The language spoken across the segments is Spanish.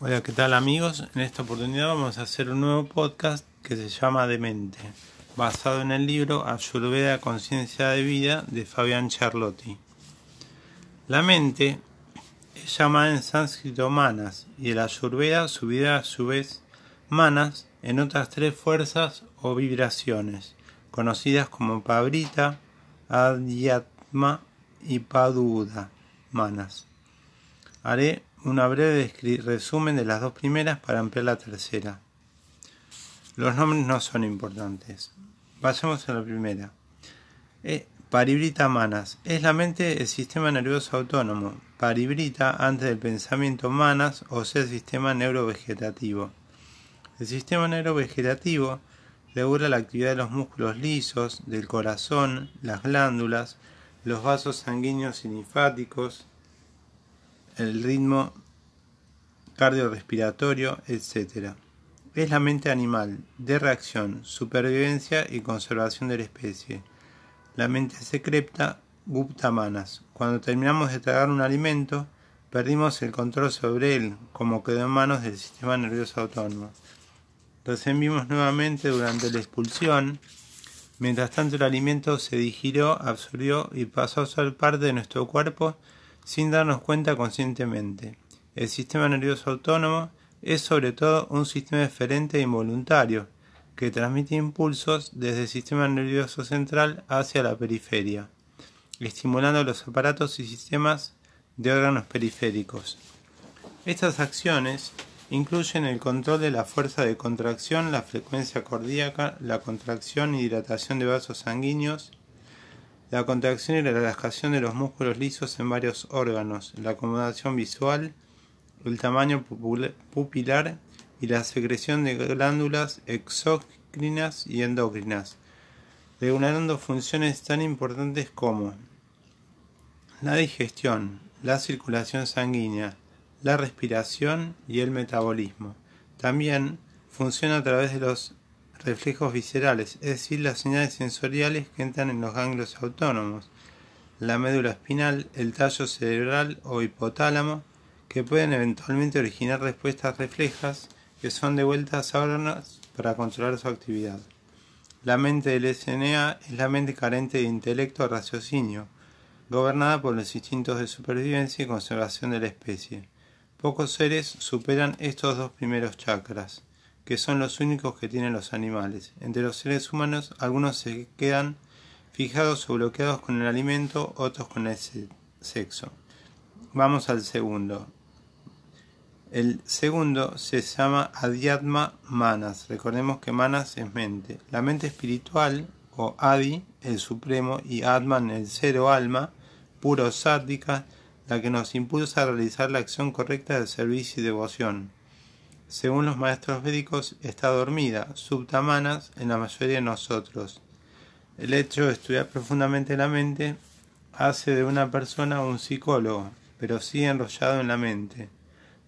Hola, ¿qué tal amigos? En esta oportunidad vamos a hacer un nuevo podcast que se llama Demente, basado en el libro Ayurveda Conciencia de Vida de Fabián Charlotti. La mente es llamada en sánscrito manas y el Ayurveda subirá a su vez manas en otras tres fuerzas o vibraciones, conocidas como Pabrita, Adhyatma y Paduda manas. Haré una breve resumen de las dos primeras para ampliar la tercera. Los nombres no son importantes. Vayamos a la primera. Eh, paribrita manas. Es la mente del sistema nervioso autónomo. Paribrita antes del pensamiento manas, o sea, el sistema neurovegetativo. El sistema neurovegetativo regula la actividad de los músculos lisos, del corazón, las glándulas, los vasos sanguíneos y linfáticos, el ritmo cardiorrespiratorio, etc. Es la mente animal, de reacción, supervivencia y conservación de la especie. La mente secreta, gupta manas. Cuando terminamos de tragar un alimento, perdimos el control sobre él, como quedó en manos del sistema nervioso autónomo. Recibimos nuevamente durante la expulsión. Mientras tanto el alimento se digirió, absorbió y pasó a ser parte de nuestro cuerpo sin darnos cuenta conscientemente. El sistema nervioso autónomo es sobre todo un sistema diferente e involuntario, que transmite impulsos desde el sistema nervioso central hacia la periferia, estimulando los aparatos y sistemas de órganos periféricos. Estas acciones incluyen el control de la fuerza de contracción, la frecuencia cardíaca, la contracción y dilatación de vasos sanguíneos, la contracción y la relajación de los músculos lisos en varios órganos, la acomodación visual, el tamaño pupilar y la secreción de glándulas exócrinas y endocrinas, regulando funciones tan importantes como la digestión, la circulación sanguínea, la respiración y el metabolismo. También funciona a través de los reflejos viscerales, es decir, las señales sensoriales que entran en los ganglios autónomos, la médula espinal, el tallo cerebral o hipotálamo, que pueden eventualmente originar respuestas reflejas que son devueltas a órganos para controlar su actividad. La mente del SNA es la mente carente de intelecto o raciocinio, gobernada por los instintos de supervivencia y conservación de la especie. Pocos seres superan estos dos primeros chakras que son los únicos que tienen los animales. Entre los seres humanos, algunos se quedan fijados o bloqueados con el alimento, otros con el sexo. Vamos al segundo. El segundo se llama Adhyatma Manas. Recordemos que Manas es mente. La mente espiritual, o Adi, el supremo, y Atman, el cero alma, puro sádica, la que nos impulsa a realizar la acción correcta del servicio y devoción según los maestros médicos, está dormida, subtamanas en la mayoría de nosotros. El hecho de estudiar profundamente la mente hace de una persona un psicólogo, pero sigue enrollado en la mente.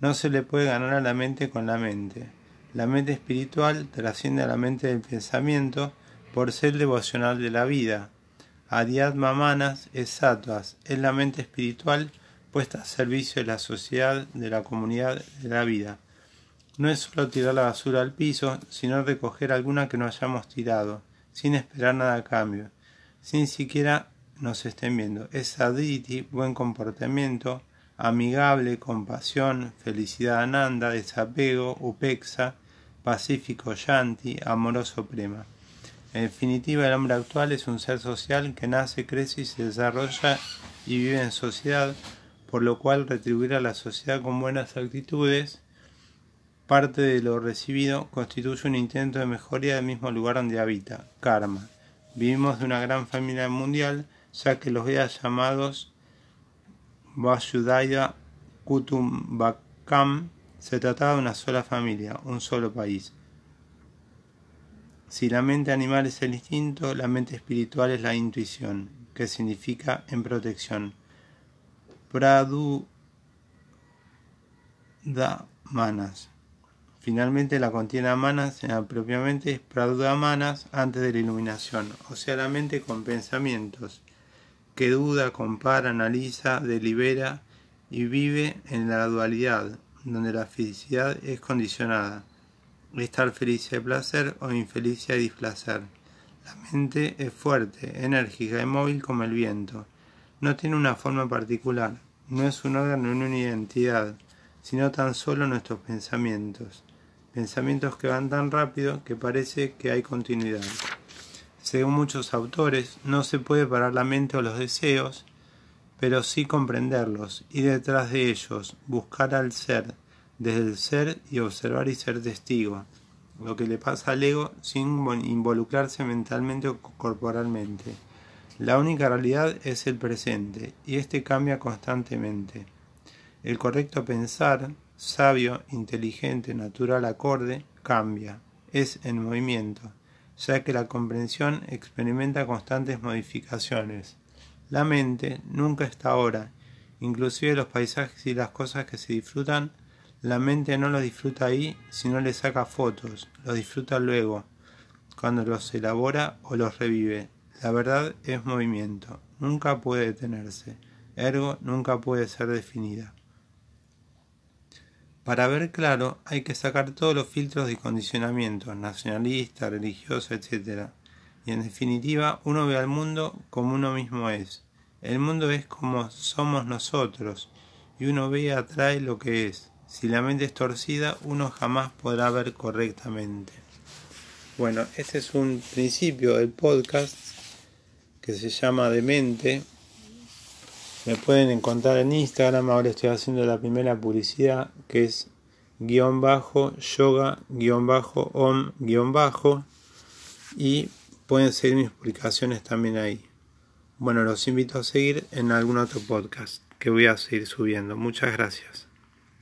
No se le puede ganar a la mente con la mente. La mente espiritual trasciende a la mente del pensamiento por ser devocional de la vida. Adiatma Manas es Sattvas, es la mente espiritual puesta a servicio de la sociedad, de la comunidad, de la vida. No es solo tirar la basura al piso, sino recoger alguna que no hayamos tirado, sin esperar nada a cambio, sin siquiera nos estén viendo. Es aditi, buen comportamiento, amigable, compasión, felicidad ananda, desapego, upexa, pacífico yanti, amoroso prema. En definitiva, el hombre actual es un ser social que nace, crece y se desarrolla y vive en sociedad, por lo cual retribuir a la sociedad con buenas actitudes Parte de lo recibido constituye un intento de mejoría del mismo lugar donde habita, karma. Vivimos de una gran familia mundial, ya que los Vedas llamados Vasudaya Kutumbakam se trataba de una sola familia, un solo país. Si la mente animal es el instinto, la mente espiritual es la intuición, que significa en protección. Pradu da manas. Finalmente, la contienda manas propiamente es manas antes de la iluminación, o sea, la mente con pensamientos, que duda, compara, analiza, delibera y vive en la dualidad, donde la felicidad es condicionada. Estar feliz de placer o infeliz de displacer. La mente es fuerte, enérgica y móvil como el viento. No tiene una forma particular, no es un órgano ni una identidad, sino tan solo nuestros pensamientos. Pensamientos que van tan rápido que parece que hay continuidad. Según muchos autores, no se puede parar la mente o los deseos, pero sí comprenderlos y detrás de ellos buscar al ser, desde el ser y observar y ser testigo, lo que le pasa al ego sin involucrarse mentalmente o corporalmente. La única realidad es el presente y este cambia constantemente. El correcto pensar, sabio, inteligente, natural, acorde, cambia, es en movimiento, ya que la comprensión experimenta constantes modificaciones. La mente nunca está ahora, inclusive los paisajes y las cosas que se disfrutan, la mente no los disfruta ahí, sino le saca fotos, los disfruta luego, cuando los elabora o los revive. La verdad es movimiento, nunca puede detenerse, ergo nunca puede ser definida. Para ver claro hay que sacar todos los filtros de condicionamiento, nacionalista, religioso, etc y en definitiva uno ve al mundo como uno mismo es. El mundo es como somos nosotros y uno ve y atrae lo que es. Si la mente es torcida, uno jamás podrá ver correctamente. Bueno, este es un principio del podcast que se llama Demente. Me pueden encontrar en Instagram, ahora estoy haciendo la primera publicidad que es guion bajo, yoga, guion bajo, om, guion bajo y Pueden seguir mis publicaciones también ahí. Bueno, los invito a seguir en algún otro podcast que voy a seguir subiendo. Muchas gracias.